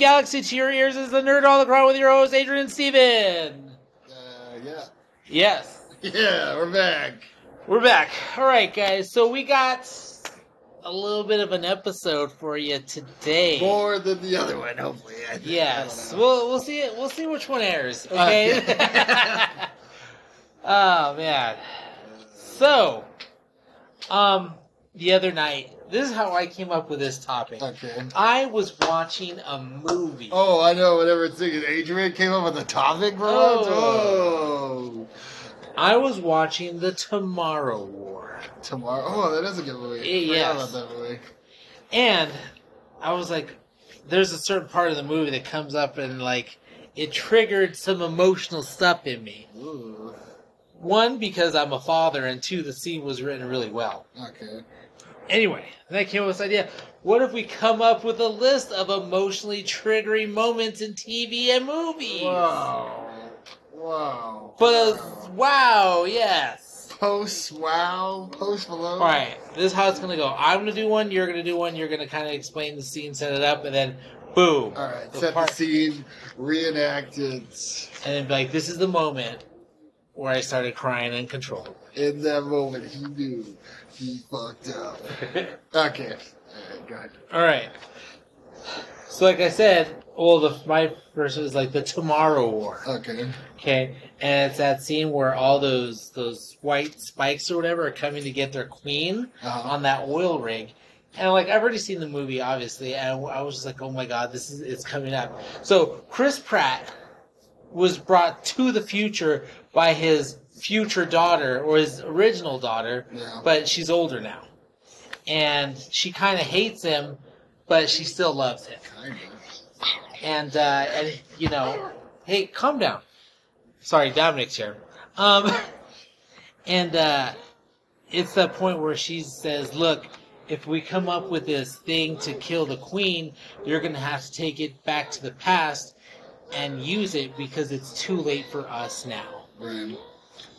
galaxy to your ears is the Nerd All the Crowd with your host, Adrian Steven. Uh, yeah. Yes, Yeah, we're back. we're back. All right, guys. So we got a little bit of an episode for you today. More than the other one, hopefully. I think. Yes, I we'll we'll see it. We'll see which one airs. Okay. Okay. oh man. So, um, the other night, this is how I came up with this topic. Okay. I was watching a movie. Oh, I know. Whatever it's thinking. Adrian came up with a topic, bro. Oh. Oh. I was watching The Tomorrow War. Tomorrow. Oh, that is a good movie. Eh, yes. about that movie. And I was like, there's a certain part of the movie that comes up and like it triggered some emotional stuff in me. Ooh. One, because I'm a father, and two, the scene was written really well. Okay. Anyway, then I came up with this idea. What if we come up with a list of emotionally triggering moments in TV and movies? Wow. Wow. But wow. wow, yes. Post wow. Post Malone. All right, this is how it's gonna go. I'm gonna do one. You're gonna do one. You're gonna kind of explain the scene, set it up, and then boom. All right. The Set part- the scene. Reenact it. And then be like, this is the moment where I started crying uncontrollably. In that moment, he knew he fucked up. Okay. All right, go ahead. All right. So, like I said, well, the, my first was like the Tomorrow War. Okay. Okay, and it's that scene where all those those white spikes or whatever are coming to get their queen Uh-huh. on that oil rig. And like I've already seen the movie, obviously, and I was just like, "Oh my god, this is it's coming up." So Chris Pratt was brought to the future by his future daughter or his original daughter, Yeah. but she's older now, and she kind of hates him, but she still loves him. Kind of. And uh, and you know, hey, calm down. Sorry, Dominic's here. Um, and uh, it's the point where she says, "Look, if we come up with this thing to kill the queen, you're going to have to take it back to the past and use it because it's too late for us now." Right.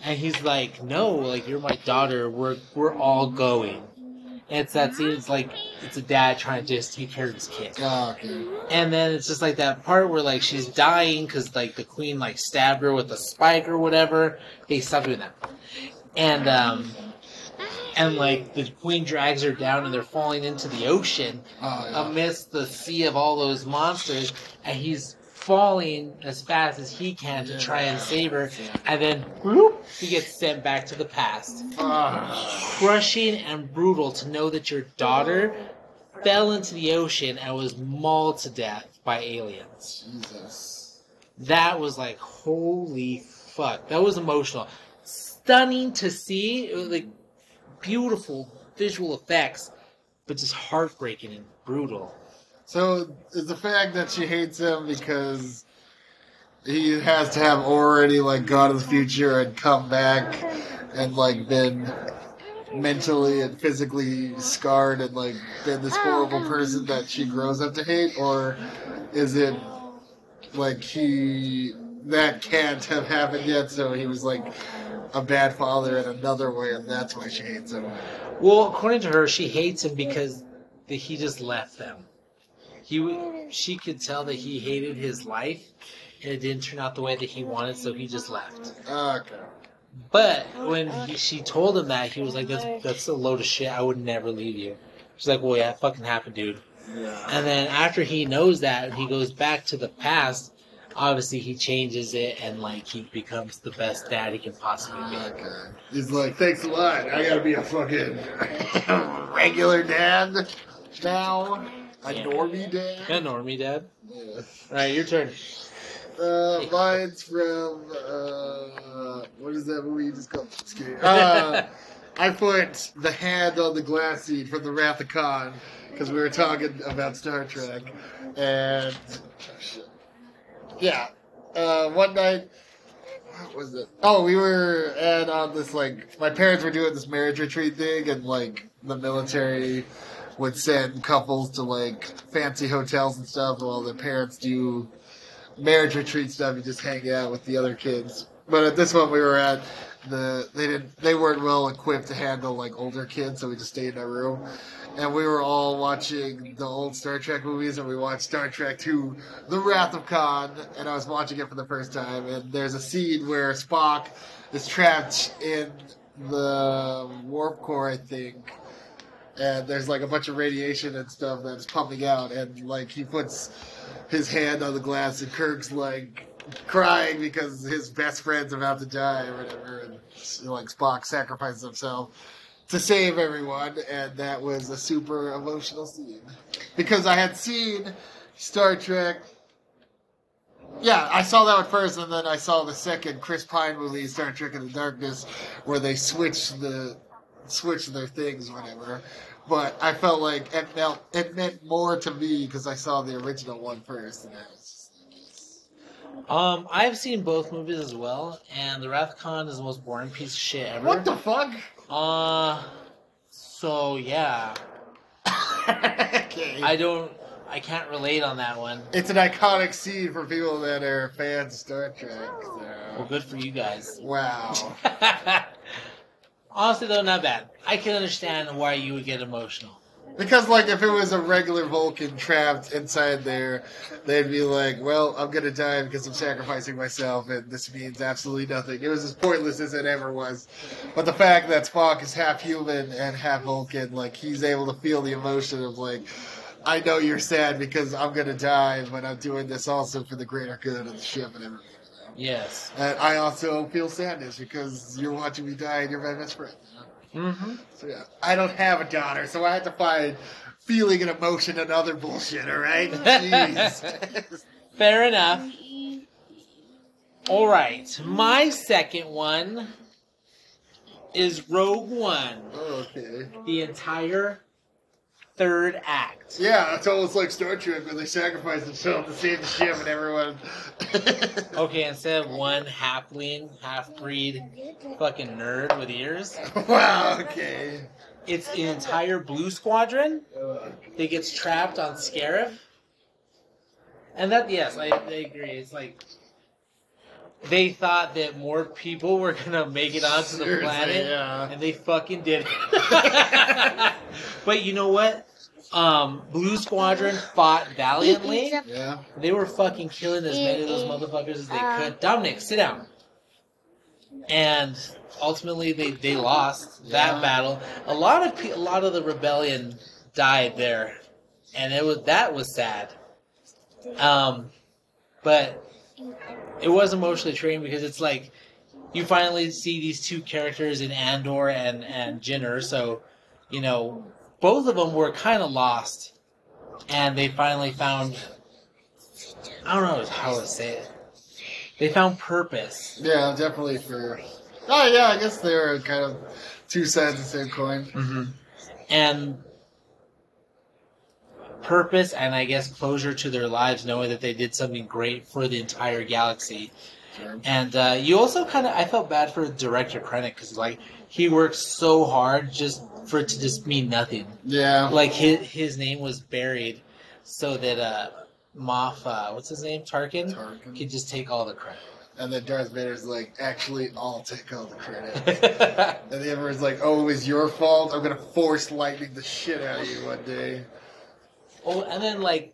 And he's like, "No, like you're my daughter. We're we're all going." And it's that scene. It's like it's a dad trying to just take care of his kid. Okay. And then it's just like that part where like she's dying because like the queen like stabbed her with a spike or whatever. Hey, stop doing that. And um, and like the queen drags her down and they're falling into the ocean Oh, yeah. amidst the sea of all those monsters, and he's falling as fast as he can to try and save her, and then whoop, he gets sent back to the past. Ah, Crushing and brutal to know that your daughter fell into the ocean and was mauled to death by aliens. Jesus. That was like holy fuck. That was emotional. Stunning to see. It was like beautiful visual effects, but just heartbreaking and brutal. So is the fact that she hates him because he has to have already like gone to the future and come back and like been mentally and physically scarred and like been this horrible person that she grows up to hate, or is it like he that can't have happened yet? So he was like a bad father in another way, and that's why she hates him. Well, according to her, she hates him because he just left them. He, she could tell that he hated his life, and it didn't turn out the way that he wanted, so he just left. Okay. But when he, she told him that, he was like, "That's that's a load of shit. I would never leave you." She's like, "Well, yeah, it fucking happened, dude." Yeah. And then after he knows that, and he goes back to the past. Obviously, he changes it, and like he becomes the best dad he can possibly be. Okay. He's like, thanks a lot. I gotta be a fucking regular dad now. A Yeah. normie dad. Yeah, normie dad. Yeah. All right, your turn. Uh, mine's from uh, what is that movie you just called? Just kidding. Uh, I put the hand on the glass seed from the Wrath of Khan because we were talking about Star Trek, and yeah, uh, one night. Was it? Oh, we were at on this like my parents were doing this marriage retreat thing, and like the military would send couples to like fancy hotels and stuff, while the parents do marriage retreat stuff. and just hang out with the other kids. But at this one we were at, the they didn't they weren't well equipped to handle like older kids, so we just stayed in our room. And we were all watching the old Star Trek movies, and we watched Star Trek II: The Wrath of Khan, and I was watching it for the first time. And there's a scene where Spock is trapped in the warp core, I think, and there's like a bunch of radiation and stuff that's pumping out, and like he puts his hand on the glass, and Kirk's like crying because his best friend's about to die or whatever, and like Spock sacrifices himself to save everyone, and that was a super emotional scene because I had seen Star Trek. Yeah, I saw that one first, and then I saw the second Chris Pine movie, Star Trek in the Darkness, where they switched the switch their things, whatever. But I felt like it meant it meant more to me because I saw the original one first, and I was Um, I've seen both movies as well, and The Wrath of Khan is the most boring piece of shit ever. what the fuck? Uh, so yeah, okay. I don't, I can't relate on that one. It's an iconic scene for people that are fans of Star Trek. Well, good for you guys. Wow. Honestly, though, not bad. I can understand why you would get emotional. Because, like, if it was a regular Vulcan trapped inside there, they'd be like, well, I'm going to die because I'm sacrificing myself, and this means absolutely nothing. It was as pointless as it ever was. But the fact that Spock is half human and half Vulcan, like, he's able to feel the emotion of, like, I know you're sad because I'm going to die, but I'm doing this also for the greater good of the ship and everything. Yes. And I also feel sadness because you're watching me die and you're my best friend. Mm-hmm. So yeah, I don't have a daughter, so I had to find feeling and emotion and other bullshit. All right, jeez. Fair enough. All right, my second one is Rogue One. Oh, okay. The entire third act. Yeah, it's almost like Star Trek when they sacrifice themselves to save the ship and everyone. Okay, instead of one halfling, half breed, fucking nerd with ears, wow. Okay. it's an entire blue squadron that gets trapped on Scarif. And that, yes, I, I agree. It's like they thought that more people were gonna make it onto the Seriously, planet, yeah. and they fucking did. but you know what? Um, Blue Squadron fought valiantly. Yeah. They were fucking killing as many of those motherfuckers as they could. Dominic, sit down. And ultimately, they, they lost that Yeah. battle. A lot of pe- a lot of the rebellion died there, and it was that was sad. Um, but it was emotionally draining because it's like you finally see these two characters in Andor and and Jinner. So you know both of them were kind of lost, and they finally found. I don't know how to say it. They found purpose. Yeah, definitely for. Oh yeah, I guess they're kind of two sides of the same coin. Mm-hmm. And purpose and I guess closure to their lives, knowing that they did something great for the entire galaxy. Sure. And uh, you also kind of, I felt bad for director Krennic because like he worked so hard just for it to just mean nothing. Yeah. Like his his name was buried so that uh, Moff, uh, what's his name, Tarkin, Tarkin. could just take all the credit. And then Darth Vader's like, actually, I'll take all the credit. And the Emperor's like, "Oh, it was your fault. I'm gonna force lightning the shit out of you one day." Oh, and then like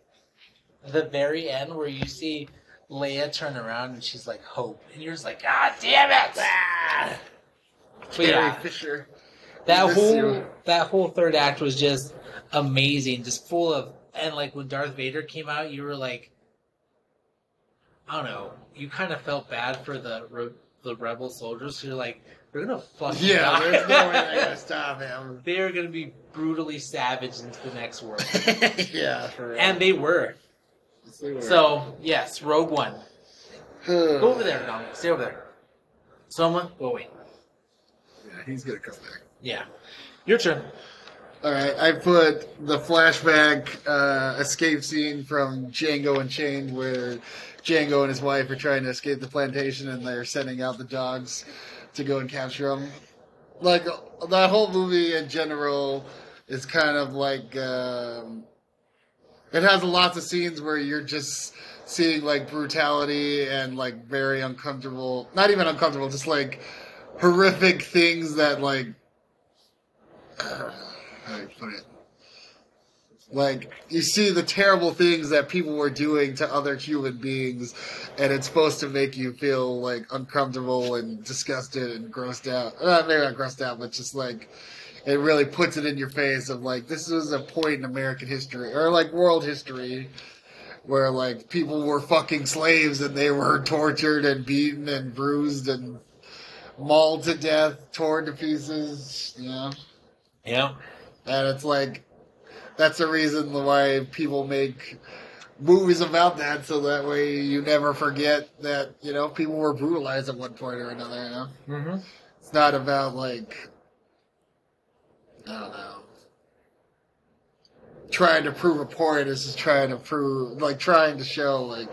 the very end where you see Leia turn around and she's like hope, and you're just like, God damn it! Ah! Carrie yeah, Fisher. That whole you. that whole third act was just amazing, just full of and like when Darth Vader came out, you were like, I don't know, you kind of felt bad for the re- the rebel soldiers. You're like, they're gonna fuck. Yeah, die. there's no way they're gonna stop him. they are gonna be brutally savaged into the next world, yeah, for real. and they were. Yes, they were. So yes, Rogue One. Go over there, Dominic. Stay over there. Someone, go away. Yeah, he's gonna come back. Yeah, your turn. All right, I put the flashback uh, escape scene from Django Unchained, where Django and his wife are trying to escape the plantation, and they're sending out the dogs to go and capture them. Like that whole movie in general is kind of like um, it has lots of scenes where you're just seeing like brutality and like very uncomfortable, not even uncomfortable, just like horrific things that like how do I put it? Like you see the terrible things that people were doing to other human beings, and it's supposed to make you feel like uncomfortable and disgusted and grossed out. Uh, maybe not grossed out, but just like it really puts it in your face of like this is a point in American history or like world history where like people were fucking slaves and they were tortured and beaten and bruised and mauled to death, torn to pieces, you know. Yeah. And it's like that's the reason why people make movies about that, so that way you never forget that you know people were brutalized at one point or another. You know, Mm-hmm. it's not about like I don't know trying to prove a point. It's just trying to prove like trying to show like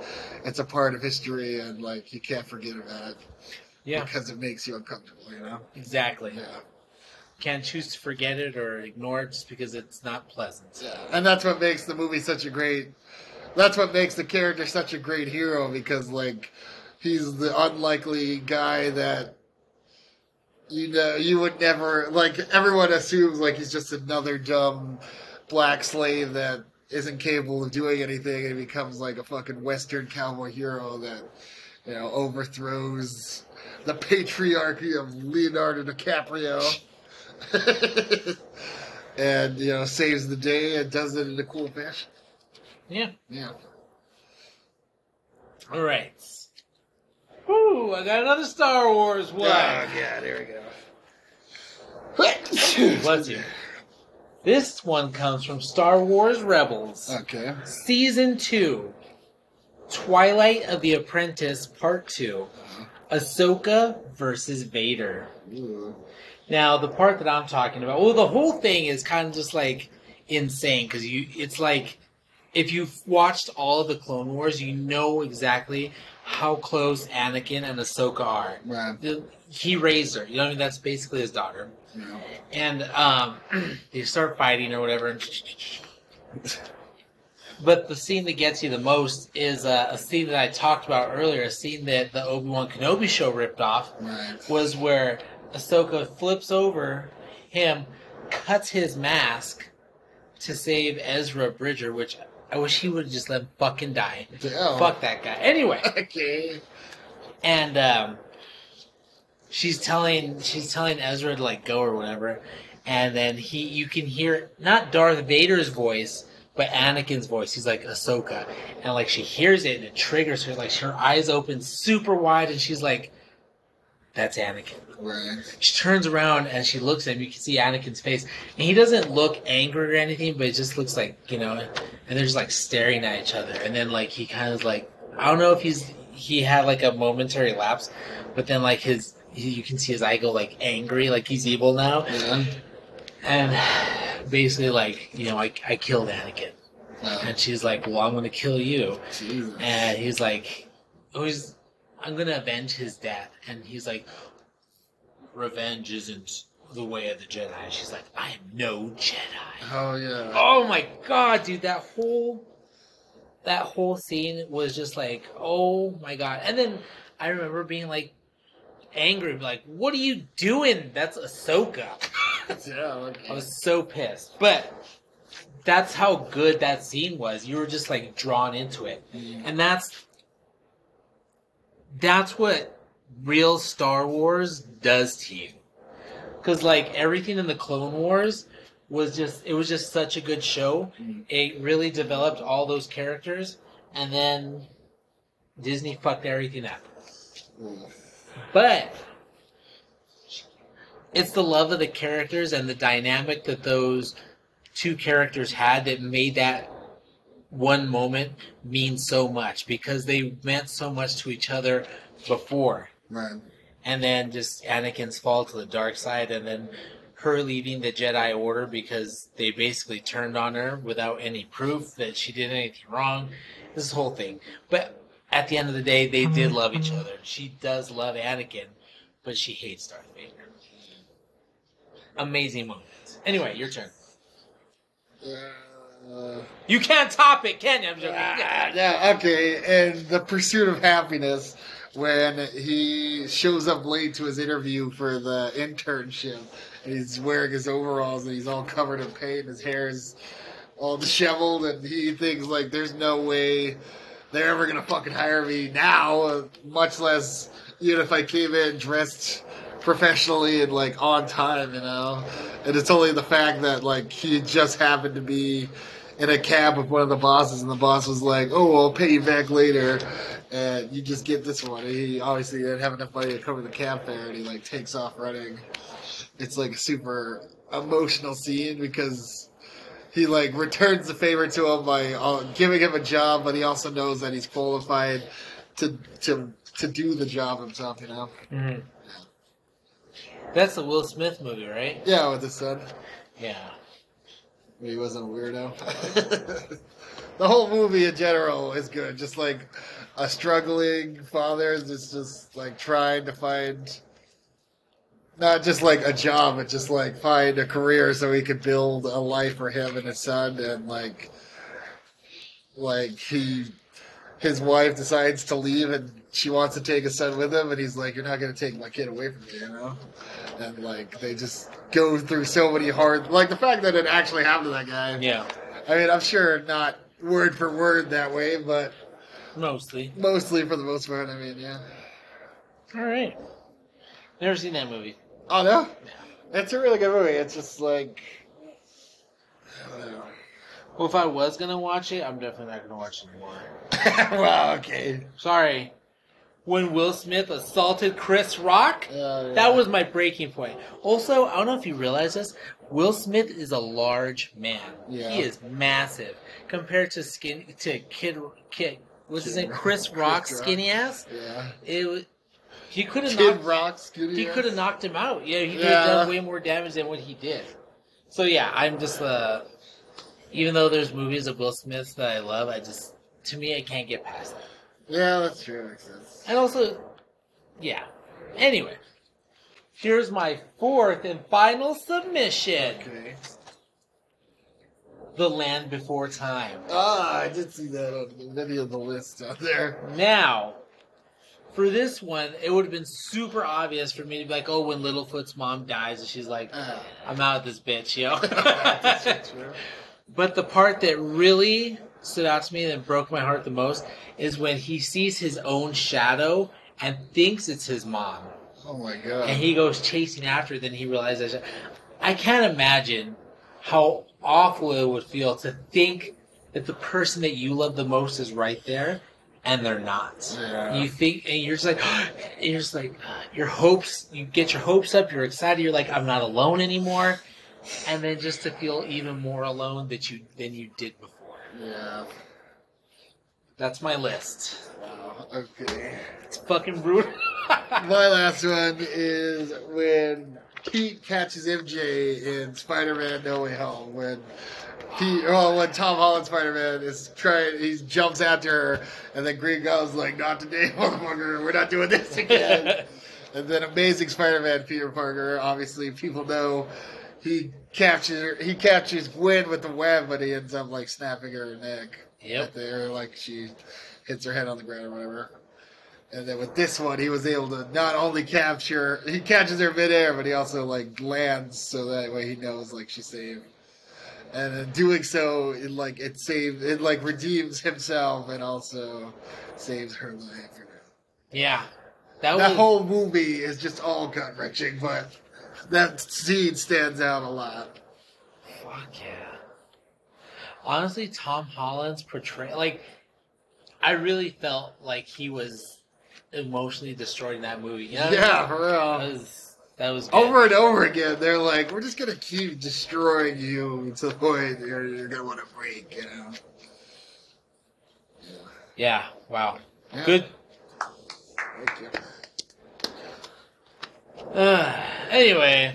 it's a part of history and like you can't forget about it Yeah. because it makes you uncomfortable. You know. Exactly. Yeah. Can't choose to forget it or ignore it just because it's not pleasant. Yeah, and that's what makes the movie such a great. That's what makes the character such a great hero because, like, he's the unlikely guy that you know you would never like. Everyone assumes like he's just another dumb black slave that isn't capable of doing anything, and he becomes like a fucking Western cowboy hero that you know overthrows the patriarchy of Leonardo DiCaprio. and you know saves the day and does it in a cool fashion. Yeah. Yeah. All right. Ooh, I got another Star Wars one. Oh yeah, there we go. Bless you. This one comes from Star Wars Rebels, Okay. Season 2, Twilight of the Apprentice, Part 2, uh-huh. Ahsoka versus Vader. Ooh. Now, the part that I'm talking about, well, the whole thing is kind of just like insane because you, it's like if you've watched all of the Clone Wars, you know exactly how close Anakin and Ahsoka are. Right. The- He raised her, you know what I mean? That's basically his daughter. Yeah. And um, they start fighting or whatever. And but the scene that gets you the most is uh, a scene that I talked about earlier, a scene that the Obi Wan Kenobi show ripped off Right. was where Ahsoka flips over him, cuts his mask to save Ezra Bridger, which I wish he would have just let him fucking die. Damn. Fuck that guy. Anyway, Okay. and um, she's telling she's telling Ezra to like go or whatever, and then he you can hear not Darth Vader's voice. But Anakin's voice, he's like Ahsoka, and like she hears it and it triggers her. Like her eyes open super wide, and she's like, "That's Anakin." Right. She turns around and she looks at him. You can see Anakin's face, and he doesn't look angry or anything, but it just looks like you know. And they're just like staring at each other, and then like he kind of like I don't know if he's he had like a momentary lapse, but then like his he, you can see his eye go like angry, like he's evil now, Yeah. and basically like you know I I killed Anakin, and she's like, well I'm gonna kill you, Jesus. and he's like, oh, he's, I'm gonna avenge his death. And he's like, revenge isn't the way of the Jedi. She's like, I am no Jedi. Oh yeah. Oh my god, dude, that whole, that whole scene was just like, oh my god. And then I remember being like, angry, like, what are you doing? That's Ahsoka. Yeah. Okay. I was so pissed. But that's how good that scene was. You were just like drawn into it. Mm-hmm. And that's that's what real Star Wars does to you. Cuz like everything in the Clone Wars was just it was just such a good show. Mm-hmm. It really developed all those characters and then Disney fucked everything up. Ooh. But it's the love of the characters and the dynamic that those two characters had that made that one moment mean so much because they meant so much to each other before. Right. And then just Anakin's fall to the dark side and then her leaving the Jedi Order because they basically turned on her without any proof that she did anything wrong. This whole thing. But at the end of the day, they did love each other. She does love Anakin, but she hates Darth Vader. Amazing moment. Anyway, your turn. Uh, Uh, You can't top it, can you? I'm joking. Ah, yeah, okay. And the Pursuit of Happyness when he shows up late to his interview for the internship and he's wearing his overalls and he's all covered in paint, And his hair is all disheveled, and he thinks like there's no way they're ever gonna fucking hire me now, much less even if I came in dressed professionally and like on time, you know. And it's only the fact that like he just happened to be in a cab with one of the bosses, and the boss was like, "Oh, I'll pay you back later." And you just get this one. And he obviously didn't have enough money to cover the cab fare, and he like takes off running. It's like a super emotional scene because he like returns the favor to him by uh, giving him a job, but he also knows that he's qualified to to to do the job himself. You know? Mhm. That's the Will Smith movie, right? Yeah, with his son. Yeah. He wasn't a weirdo. the whole movie in general is good. Just like a struggling father that's just like trying to find not just like a job, but just like find a career so he could build a life for him and his son and like like he his wife decides to leave and she wants to take his son with him and he's like, You're not gonna take my kid away from me, you know? And like they just go through so many hard like the fact that it actually happened to that guy. Yeah. I mean, I'm sure not word for word that way, but Mostly. mostly for the most part, I mean, yeah. All right. Never seen that movie. Oh no? Yeah. It's a really good movie. It's just like I don't know. Well, if I was gonna watch it, I'm definitely not gonna watch it anymore. wow, okay. Sorry. When Will Smith assaulted Chris Rock, Uh, yeah. that was my breaking point. Also, I don't know if you realize this. Will Smith is a large man. Yeah. He is massive compared to skin to Kid Kid. What's his Kid name? Rock. Chris Chris Rock, Rock. skinny ass. Yeah. It. He could have knocked. Rock Skinny. He could have knocked him out. Yeah, he could have Yeah. done way more damage than what he did. So yeah, I'm just uh even though there's movies of Will Smith that I love, I just to me I can't get past that. Yeah, that's true. Makes sense. And also yeah. Anyway. Here's my fourth and final submission. Okay. The Land Before Time. Ah, I did see that on many of the lists out there. Now, for this one, it would have been super obvious for me to be like, oh, when Littlefoot's mom dies, and she's like, Ah. I'm out with this bitch, yo. But the part that really stood out to me and broke my heart the most is when he sees his own shadow and thinks it's his mom. Oh my god. And he goes chasing after it, then he realizes I can't imagine how awful it would feel to think that the person that you love the most is right there and they're not. Yeah. You think and you're just like and you're just like uh, your hopes you get your hopes up, you're excited, you're like, I'm not alone anymore. And then just to feel even more alone that you than you did before. Yeah. That's my list. Wow. Okay. It's fucking brutal. My last one is when Pete catches MJ in Spider-Man: No Way Home. When Pete, oh, when Tom Holland Spider-Man is trying, he jumps after her, and then Green Goblin's like, "Not today, motherfucker. We're not doing this again." and then Amazing Spider-Man Peter Parker. Obviously, people know he captures he captures Gwen with the web, but he ends up like snapping her neck. Yep. There, like she hits her head on the ground or whatever. And then with this one, he was able to not only capture, he catches her midair, but he also like lands so that way he knows like she's saved. And in doing so, it like it saves, it like redeems himself and also saves her life. yeah. That, That was whole movie is just all gut wrenching, but that scene stands out a lot. Fuck yeah. Honestly, Tom Holland's portrayal, like, I really felt like he was emotionally destroyed in that movie. You know Yeah, for That real. was, that was. Over and over again, they're like, "We're just gonna keep destroying you to the point you're, you're gonna want to break," you know. Yeah, wow. Yeah. Good. Thank you. Uh, anyway,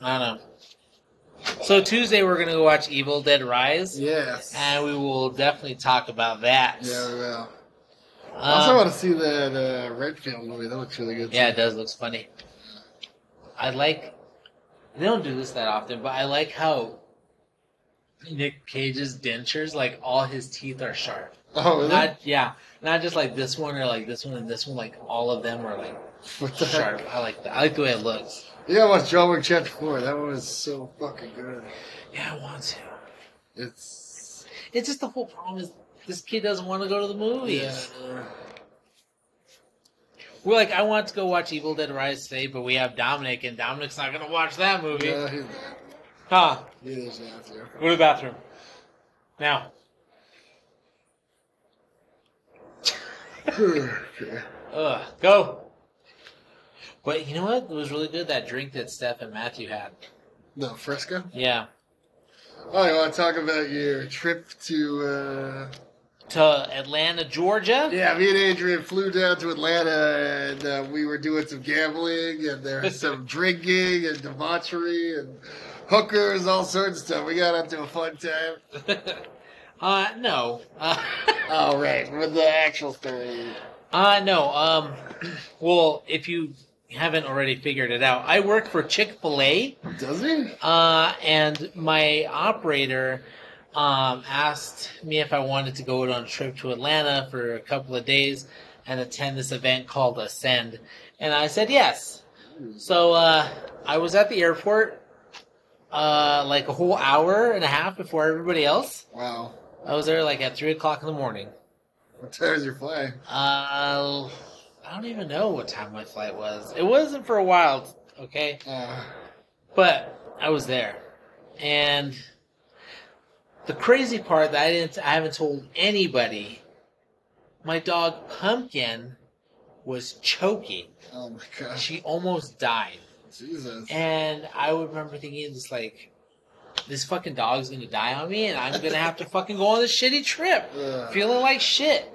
I don't know. So Tuesday we're gonna go watch Evil Dead Rise, Yes. and we will definitely talk about that. Yeah, we will. I also Um, want to see that uh, Renfield movie. That looks really good. Yeah, it does. Looks funny. I like. They don't do this that often, but I like how Nick Cage's dentures, like all his teeth are sharp. Oh, really? Not yeah, not just like this one or like this one and this one. Like all of them are like what the sharp. heck? I like that. I like the way it looks. Yeah, I watched John Wick Chapter 4. That one is so fucking good. Yeah, I want to. It's. It's just the whole problem is this kid doesn't want to go to the movies. Yeah. We're like, I want to go watch Evil Dead Rise today, but we have Dominic, and Dominic's not going to watch that movie. Yeah, he's not. Huh? He doesn't have. Go to the bathroom. Now. okay. Ugh, go. But you know what? It was really good that drink that Steph and Matthew had. No, Fresco? Yeah. Oh, you want to talk about your trip to. Uh... To Atlanta, Georgia. Yeah, me and Adrian flew down to Atlanta and uh, we were doing some gambling and there was some drinking and debauchery and hookers, all sorts of stuff. We got up to a fun time. uh, no. Uh, Oh, right. With the actual story. uh, no. Um, well, if you haven't already figured it out, I work for Chick Fil A. Does he? Uh, and my operator um, asked me if I wanted to go on a trip to Atlanta for a couple of days and attend this event called Ascend. And I said yes. So uh, I was at the airport uh, like a whole hour and a half before everybody else. Wow. I was there like at 3 o'clock in the morning. What time is your flight? Uh, I don't even know what time my flight was. It wasn't for a while, okay? Uh, But I was there, and the crazy part that I didn't, I haven't told anybody. My dog Pumpkin was choking. oh my gosh. She almost died, Jesus. and I would remember thinking, just like, this fucking dog's gonna die on me, and I'm gonna have to fucking go on this shitty trip, Ugh. feeling like shit.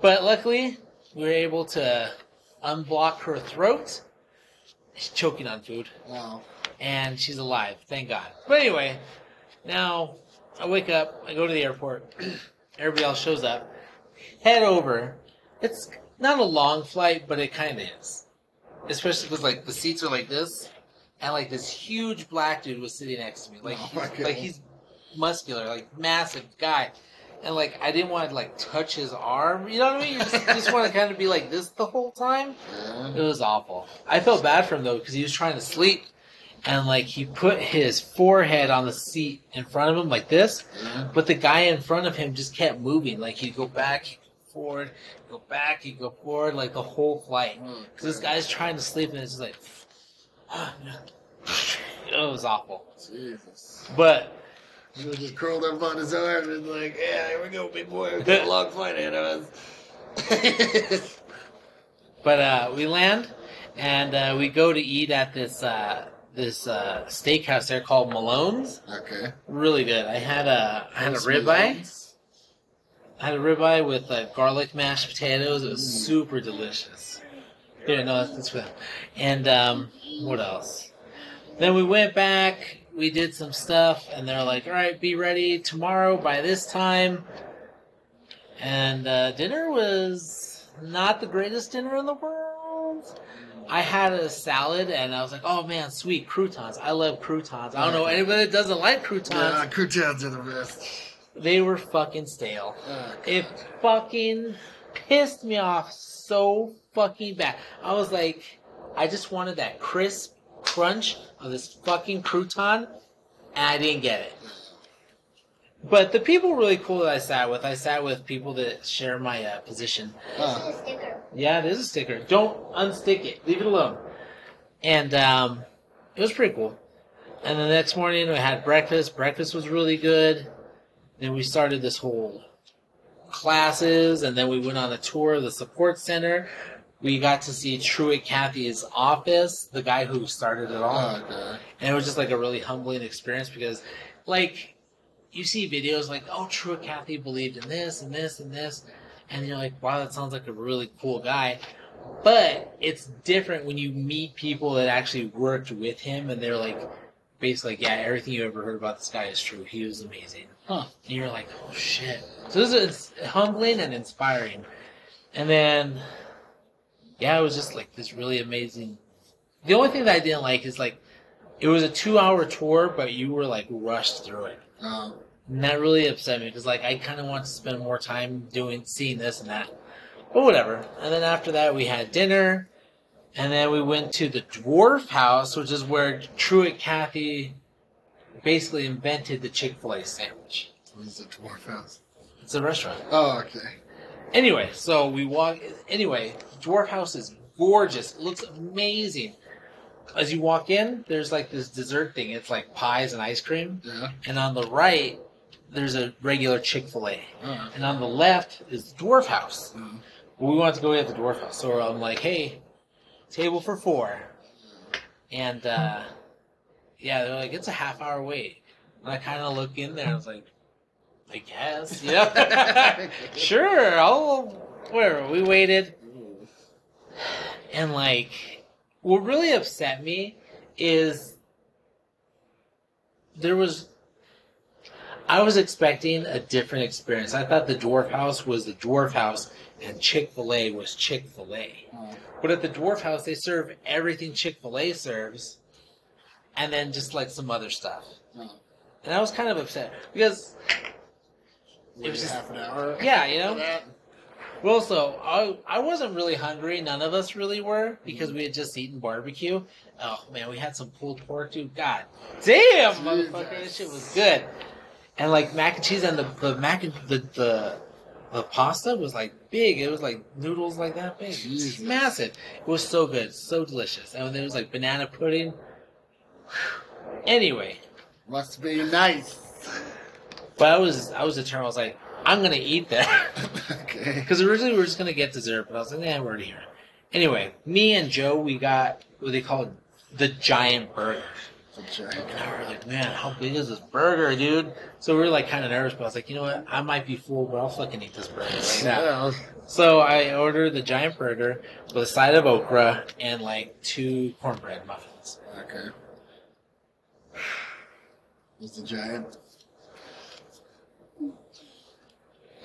But luckily, we were able to unblock her throat. She's choking on food Wow. and she's alive, thank God. But anyway, now I wake up, I go to the airport, everybody else shows up, head over. It's not a long flight, but it kind of is, especially because like the seats are like this, and like this huge black dude was sitting next to me, like Oh he's, like he's muscular, like massive guy. And like I didn't want to like touch his arm, you know what I mean? You just, just want to kind of be like this the whole time. It was awful. I felt bad for him though because he was trying to sleep, and like he put his forehead on the seat in front of him like this, but the guy in front of him just kept moving. Like he'd go back, he'd go forward, he'd go back, he'd go forward, like the whole flight. Oh, Because this guy's trying to sleep and it's just like, it was awful. Jesus. But He was just curled up on his arm and like, yeah, here we go, big boy. We got a long flight ahead of us. But uh, we land and uh, we go to eat at this uh, this uh, steakhouse there called Malone's. okay. Really good. I had a I had a ribeye. I had a ribeye with uh, garlic mashed potatoes. It was super delicious. Here, no, that's, that's for. And um, what else? Then we went back. We did some stuff, and they're like, "All right, be ready tomorrow by this time." And uh, dinner was not the greatest dinner in the world. I had a salad, and I was like, "Oh man, sweet croutons! I love croutons. I don't know anybody that doesn't like croutons. Yeah, croutons are the best. They were fucking stale." Oh, It fucking pissed me off so fucking bad. I was like, I just wanted that crisp crunch of this fucking crouton, and I didn't get it. But the people really cool that I sat with. I sat with people that share my uh, position. oh. sticker. Yeah, it is a sticker. Don't unstick it. Leave it alone. And um, it was pretty cool. And the next morning we had breakfast. Breakfast was really good. Then we started this whole classes, and then we went on a tour of the support center. We got to see Truett Cathy's office, the guy who started it all. Oh, okay. And it was just like a really humbling experience because, like, you see videos like, oh, Truett Cathy believed in this and this and this. And you're like, wow, that sounds like a really cool guy. But it's different when you meet people that actually worked with him and they're like, basically, like, yeah, everything you ever heard about this guy is true. He was amazing. Huh. And you're like, oh, shit. So this is humbling and inspiring. And then, yeah, it was just like this really amazing. The only thing that I didn't like is like, it was a two hour tour, but you were like rushed through it. Oh. And that really upset me because like I kind of want to spend more time doing seeing this and that, but whatever. And then after that we had dinner, and then we went to the Dwarf House, which is where Truett Cathy basically invented the Chick Fil A sandwich. What is the dwarf house? It's a restaurant. Oh, okay. Anyway, so we walk. Anyway, Dwarf House is gorgeous. It looks amazing. As you walk in, there's like this dessert thing. It's like pies and ice cream, Yeah. and on the right, there's a regular Chick Fil A. Oh. And on the left is the Dwarf House. Well, we wanted to go at the Dwarf House, so I'm like, hey, table for four. And uh, yeah, they're like, it's a half hour wait. And I kind of look in there, and I was like, I guess, yeah, sure, I'll whatever. We waited, and like, what really upset me is there was I was expecting a different experience. I thought the Dwarf House was the Dwarf House and Chick fil A was Chick fil A. Oh. Mm. But at the Dwarf House, they serve everything Chick fil A serves and then just like some other stuff. Oh. And I was kind of upset because, Wait was just- half an hour. yeah, you know? Well, so I, I wasn't really hungry. None of us really were because mm-hmm. we had just eaten barbecue. Oh man, we had some pulled pork too. God damn, motherfucker, this shit was good. And like mac and cheese and the, the mac and the, the the pasta was like big. It was like noodles like that big. Jesus. massive. It was so good, so delicious. And then there was like banana pudding. Anyway, Must be nice. But I was I was determined. I was like, I'm gonna eat that. okay. Because originally we were just gonna get dessert, but I was like, nah, we're already here. Anyway, me and Joe, we got what they call the giant burger. And we were like, man, how big is this burger, dude? So we were like kind of nervous, but I was like, you know what? I might be full, but I'll fucking eat this burger right now. So I ordered the giant burger with a side of okra and like two cornbread muffins. Okay. Was the giant?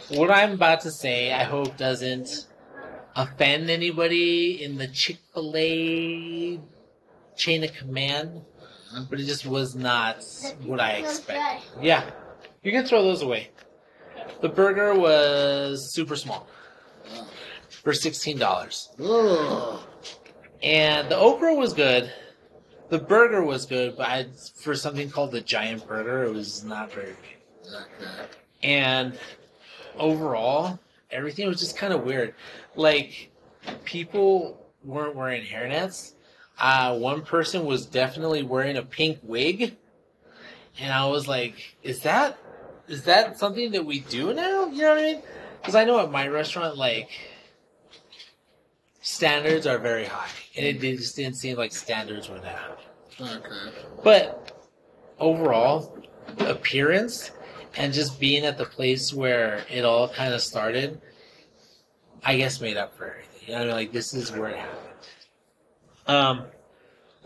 What I'm about to say, I hope doesn't offend anybody in the Chick fil A chain of command, but it just was not what I expected. Yeah, you can throw those away. The burger was super small for $16. Oh. And the okra was good. The burger was good, but I, for something called the giant burger, it was not very good. And overall everything was just kind of weird. Like people weren't wearing hairnets uh, one person was definitely wearing a pink wig. And i was like is that is that something that we do now? You know what i mean? Because i know at my restaurant like standards are very high. And it just didn't seem like standards were that high. Okay. but overall, appearance and just being at the place where it all kind of started, I guess made up for everything. I mean? like this is where it happened. Um,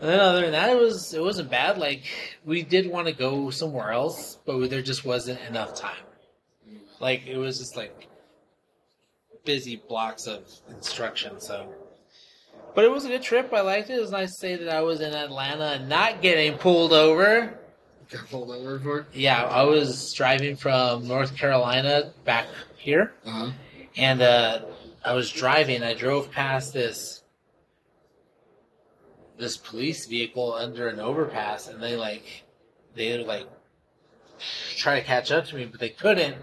and then other than that, it was it wasn't bad. Like we did want to go somewhere else, but there just wasn't enough time. Like it was just like busy blocks of instruction. So, but it was a good trip. I liked it. It was nice to say that I was in Atlanta and not getting pulled over. Got pulled over for? Yeah, I was driving from North Carolina back here, Uh huh. and uh, I was driving. I drove past this this police vehicle under an overpass, and they like they like try to catch up to me, but they couldn't.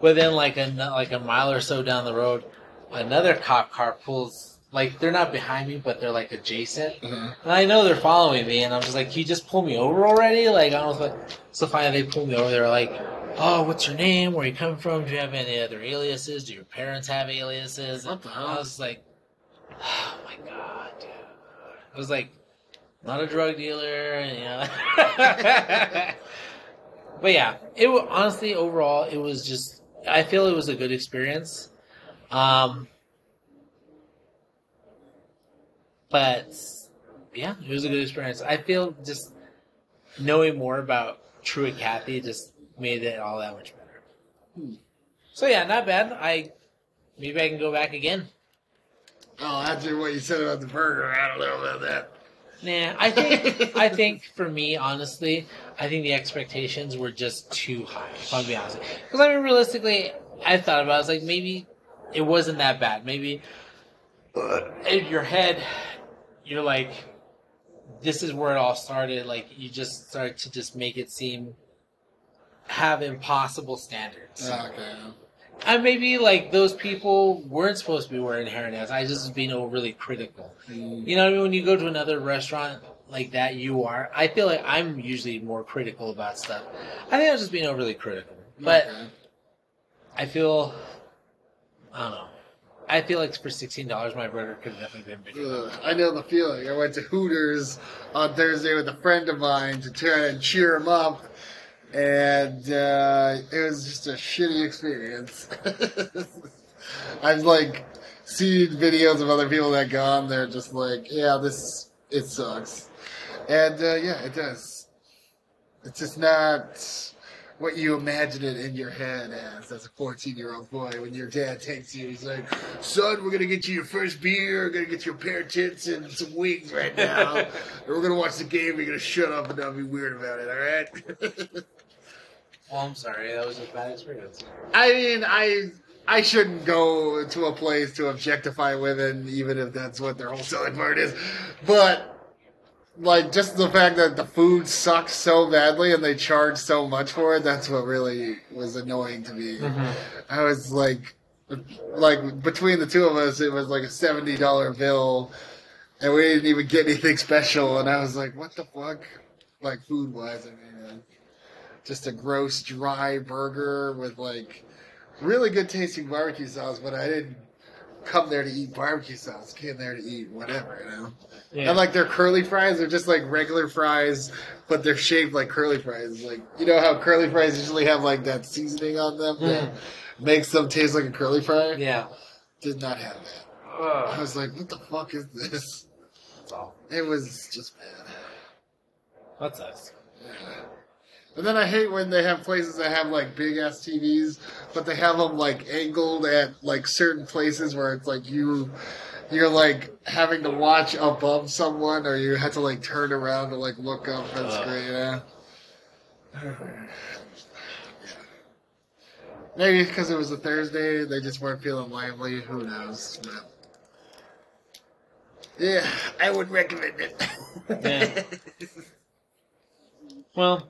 Within like a like a mile or so down the road, another cop car pulls. Like they're not behind me, but they're like adjacent. Uh-huh. And I know they're following me, and I'm just like, "Can you just pull me over already?" Like, I was like, so finally they pulled me over. They were like, "Oh, what's your name? Where you come from? Do you have any other aliases? Do your parents have aliases?" What the hell? I was like, "Oh my god, dude!" I was like, "Not a drug dealer," and, you know. but yeah, it honestly overall it was just. I feel it was a good experience. Um, but yeah, it was a good experience. I feel just knowing more about Truett Cathy just made it all that much better. Hmm. So yeah, not bad. I maybe I can go back again. Oh, after what you said about the burger, I don't know about that. Nah, I think I think for me, honestly, I think the expectations were just too high. If I'm being honest, because I mean, realistically, I thought about. it, I was like, maybe it wasn't that bad. Maybe in your head, you're like, this is where it all started. Like you just start to just make it seem have impossible standards. Okay. And maybe like those people weren't supposed to be wearing hairnets. I just was being overly critical. Mm. You know, what I mean? when you go to another restaurant like that, you are. I feel like I'm usually more critical about stuff. I think I was just being overly critical, but Okay. I feel, I don't know. I feel like for sixteen dollars, my burger could have definitely been bigger. Ugh, I know the feeling. I went to Hooters on Thursday with a friend of mine to try and cheer him up, and uh, it was just a shitty experience. I've like seen videos of other people that gone. They're just like, yeah, this it sucks, and uh, yeah, it does. It's just not what you imagine it in your head as as a 14 year old boy when your dad takes you. He's like son we're gonna get you your first beer. We're gonna get you a pair of tits and some wings right now. And we're gonna watch the game. You're gonna shut up and not be weird about it all right? Well, I'm sorry, that was a bad experience. i mean i i shouldn't go to a place to objectify women even if that's what their whole selling part is. But like just the fact that the food sucks so badly and they charge so much for it that's what really was annoying to me I was like, like between the two of us, it was like a seventy dollar bill, and we didn't even get anything special. And I was like, what the fuck? Like food wise, I mean, uh, just a gross dry burger with like really good tasting barbecue sauce, but I didn't come there to eat barbecue sauce. Came there to eat whatever, you know. Yeah. And like their curly fries are just like regular fries, but they're shaped like curly fries. Like you know how curly fries usually have like that seasoning on them that mm-hmm. makes them taste like a curly fry. yeah. Did not have that. I was like, what the fuck is this? That's all. It was just bad. That sucks. And then I hate when they have places that have like big ass TVs, but they have them like angled at like certain places where it's like you, you're like having to watch above someone, or you have to like turn around to like look up at the Ugh. screen. Yeah. Maybe because it was a Thursday, they just weren't feeling lively. Who knows? But yeah, I would recommend it. Yeah. Well,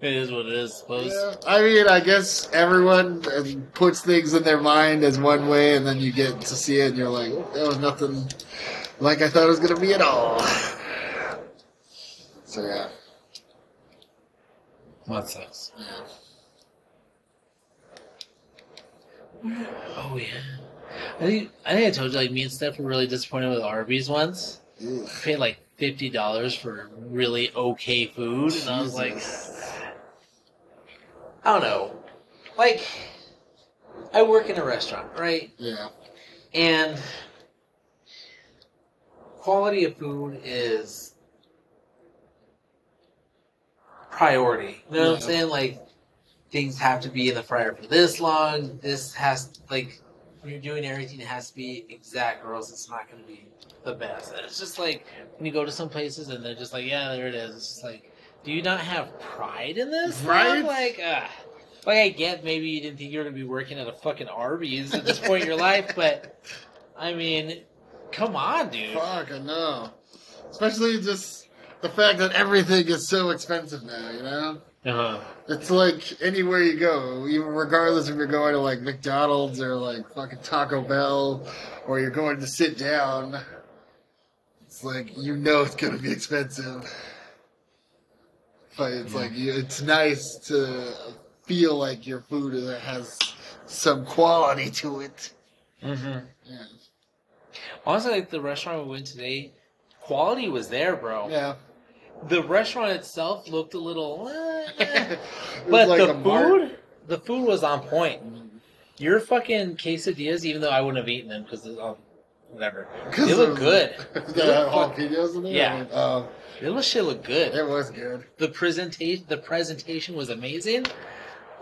it is what it is, I suppose. Yeah, I mean, I guess everyone uh, puts things in their mind as one way, and then you get to see it, and you're like, "Oh, that was nothing like I thought it was going to be at all. So, yeah. That sucks. yeah. Oh yeah. I think I think I told you like me and Steph were really disappointed with Arby's once. Ugh. We paid like fifty dollars for really okay food, and I was like, Jesus. I don't know. Like, I work in a restaurant, right? Yeah. And quality of food is priority. You know what I'm saying? Like things have to be in the fryer for this long. This has like when you're doing everything, it has to be exact, or else it's not going to be the best. And it's just like when you go to some places and they're just like, yeah, there it is. It's just like, do you not have pride in this? Right? Like, uh, like I get maybe you didn't think you were going to be working at a fucking Arby's at this point in your life, but I mean, come on, dude. Fuck, I know. Especially just the fact that everything is so expensive now, you know? Uh-huh. It's like anywhere you go, even regardless if you're going to like McDonald's or like fucking Taco Bell or you're going to sit down, it's like you know it's gonna be expensive. But it's like it's nice to feel like your food has some quality to it. Mm-hmm. Yeah. Honestly, like the restaurant we went today, quality was there, bro. Yeah. The restaurant itself looked a little, eh, but like the food, the food was on point. Your fucking quesadillas, even though I wouldn't have eaten them because um, whatever, they look good. They have jalapenos in there? Yeah. Oh, They look shit look good. it was good. The presentation, the presentation was amazing.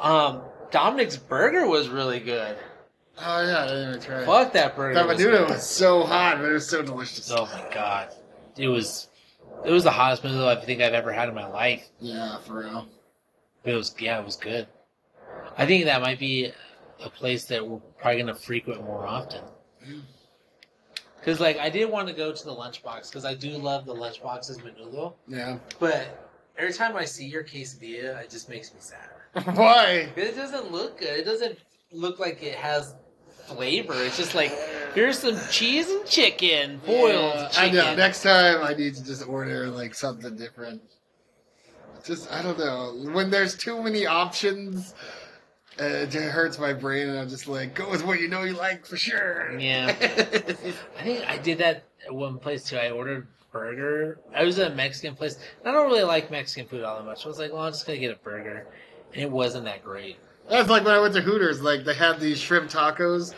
Um, Dominic's burger was really good. Oh yeah, I didn't even try it. Fuck that burger. That was was so hot, but it was so delicious. Oh my god, it was It was the hottest meal I think I've ever had in my life. Yeah, for real. It was yeah, it was good. I think that might be a place that we're probably gonna frequent more often. Cause like I did want to go to the lunchbox because I do love the lunchboxes menudo, Yeah. but every time I see your quesadilla, it just makes me sad. Why? It doesn't look good. It doesn't look like it has flavor. It's just like here's some cheese and chicken, boiled Yeah, I know. Next time I need to just order like something different. Just I don't know. When there's too many options, uh, it hurts my brain, and I'm just like, go with what you know you like for sure. Yeah. I think I did that at one place too. I ordered burger. I was at a Mexican place. I don't really like Mexican food all that much. I was like, well, I'm just gonna get a burger, and it wasn't that great. That's like when I went to Hooters. Like they had these shrimp tacos,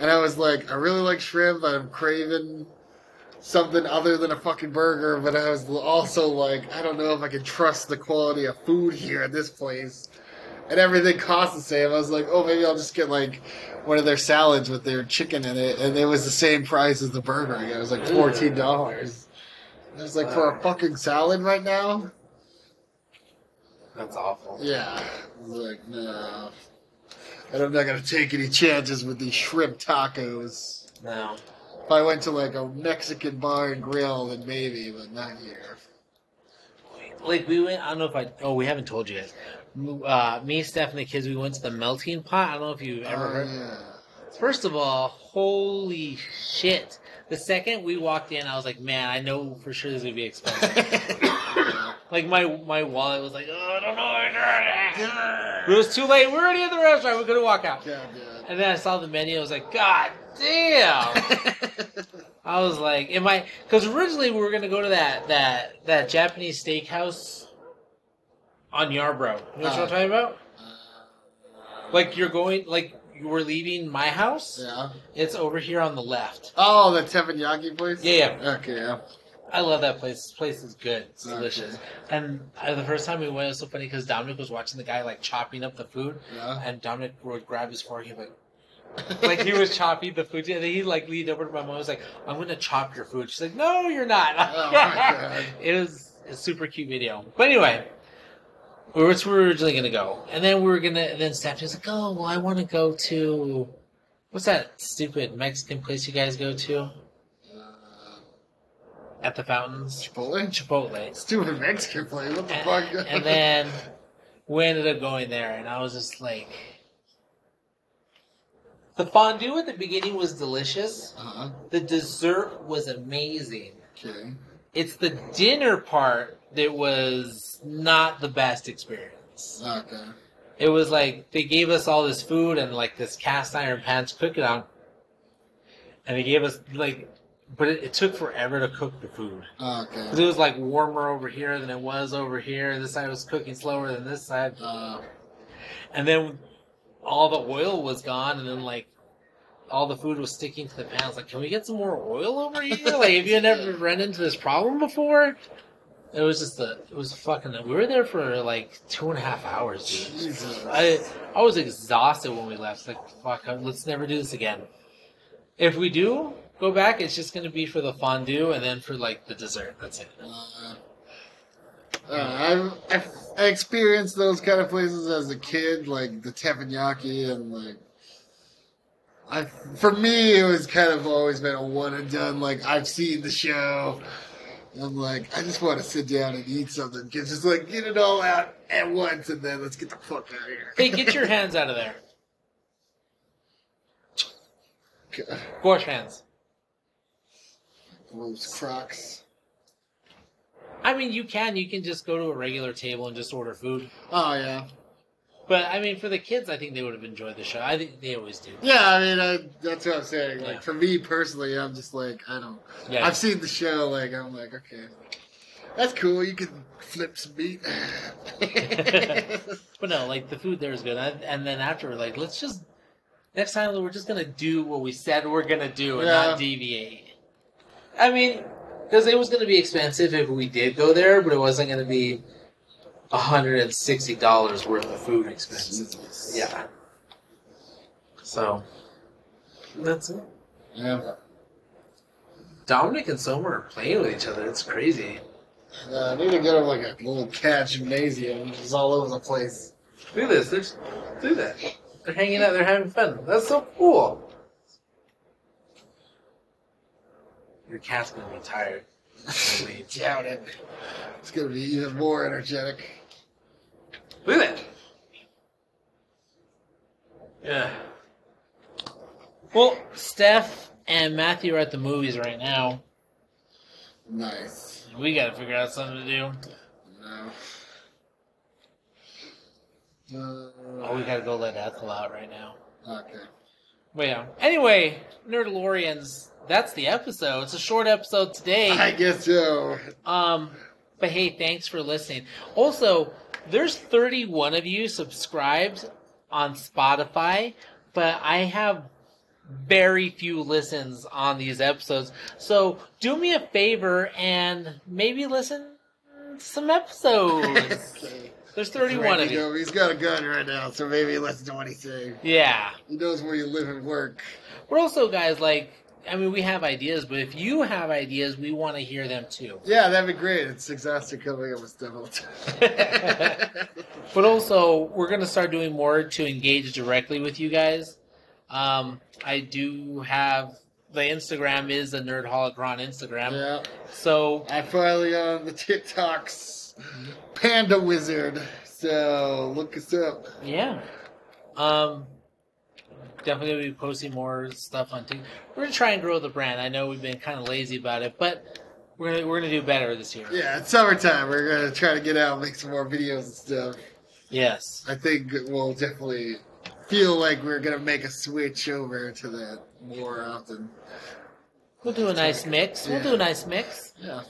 and I was like, I really like shrimp. but I'm craving something other than a fucking burger. But I was also like, I don't know if I can trust the quality of food here at this place. And everything costs the same. I was like, oh, maybe I'll just get like one of their salads with their chicken in it, and it was the same price as the burger. It was like fourteen dollars. I was like, for a fucking salad right now. That's awful. Yeah. I was like, no. And I'm not gonna take any chances with these shrimp tacos. No. If I went to like a Mexican bar and grill, then maybe, but not here. Like we went. I don't know if I. Oh, we haven't told you guys. Uh, me, Steph, and the kids. We went to the melting pot. I don't know if you've ever Oh, heard. yeah. First of all, holy shit! The second we walked in, I was like, man, I know for sure this is gonna be expensive. like my my wallet was like, oh, I don't know. It was too late. We're already in the restaurant. We're gonna walk out. God damn. And then I saw the menu. I was like, God damn! I was like, am I? Because originally we were gonna go to that that that Japanese steakhouse on Yarbrough. You know what Uh. I'm talking about? Like you're going, like you were leaving my house. yeah. It's over here on the left. Oh, the teppanyaki place. Yeah, yeah. Okay. Yeah. I love that place. This place is good. It's Okay. delicious. And uh, the first time we went, it was so funny because Dominic was watching the guy like chopping up the food, Yeah. and Dominic would grab his fork. He'd like, like he was chopping the food, and then he like leaned over to my mom. and was like, "I'm going to chop your food." She's like, "No, you're not." Oh. It was a super cute video. But anyway, we were, we were originally going to go, and then we were gonna. Then Stephanie's like, "Oh, well, I want to go to what's that stupid Mexican place you guys go to at the fountains?" Chipotle. Chipotle. Stupid Mexican place. What the And, fuck? and then we ended up going there, and I was just like, the fondue at the beginning was delicious. Uh-huh. The dessert was amazing. Okay. It's the dinner part that was not the best experience. Okay. It was like they gave us all this food and like this cast iron pan to cook it on, and they gave us like, but it, it took forever to cook the food. Okay. 'Cause it was like warmer over here than it was over here. This side was cooking slower than this side. Uh, And then all the oil was gone, and then like all the food was sticking to the pans. Like, can we get some more oil over here? Like, have you never run into this problem before? It was just the, it was fucking. We were there for like two and a half hours, dude. Jesus. I I was exhausted when we left. Like, fuck, let's never do this again. If we do go back, it's just gonna be for the fondue and then for like the dessert. That's it. Uh, uh, I've, I've I experienced those kind of places as a kid, like the teppanyaki, and like. I, for me, it was kind of always been a one and done. Like I've seen the show, I'm like, I just want to sit down and eat something. Get just like get it all out at once, and then let's get the fuck out of here. Hey, get your hands out of there. God, Wash hands. Those Crocs. I mean, you can. You can just go to a regular table and just order food. Oh yeah, But I mean, for the kids, I think they would have enjoyed the show. I think they always do. yeah. I mean, I, that's what I'm saying. Like Yeah. for me personally, I'm just like I don't. Yeah. I've seen the show. Like I'm like, okay, that's cool. You can flip some meat. But no, like the food there is good. And then after, like, let's just next time we're just gonna do what we said we're gonna do and Yeah. not deviate. I mean, because it was gonna be expensive if we did go there, but it wasn't gonna be hundred and sixty dollars worth of food expenses. Yeah. So that's it. yeah. Dominic and Somer are playing with each other. It's crazy. Uh, I need to get to like a little cat gymnasium, which is all over the place. Look at this. They're just, that. They're hanging out. They're having fun. That's so cool. Your cat's gonna be tired. Doubt it. It's gonna be even more energetic. Look at that. Yeah. Well, Steph and Matthew are at the movies right now. Nice. We gotta figure out something to do. No. Uh, Oh, we gotta go let Ethel out right now. okay. But yeah. Anyway, Nerdalorians, that's the episode. It's a short episode today. I guess so. Um, but hey, thanks for listening. Also, there's 31 of you subscribed on Spotify, but I have very few listens on these episodes. So do me a favor and maybe listen to some episodes. Okay. There's 31 of you. go. He's got a gun right now, so maybe listen to what he's saying. Yeah. He knows where you live and work. We're also guys like I mean we have ideas, but if you have ideas, we want to hear them too. Yeah, that'd be great. It's exhausting coming up with stuff all the time. But also, we're going to start doing more to engage directly with you guys. Um, I do have the Instagram is the on Instagram. yeah. So I finally on the TikToks Panda Wizard. So look us up. yeah, um, definitely gonna be posting more stuff on TikTok. We're gonna try and grow the brand. I know we've been kind of lazy about it, but we're gonna we're gonna do better this year. Yeah, it's summertime. We're gonna try to get out and make some more videos and stuff. Yes. I think we'll definitely feel like we're gonna make a switch over to that more often. We'll do a nice mix. We'll do a nice mix. Yeah.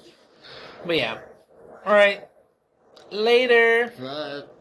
But yeah. All right. Later. But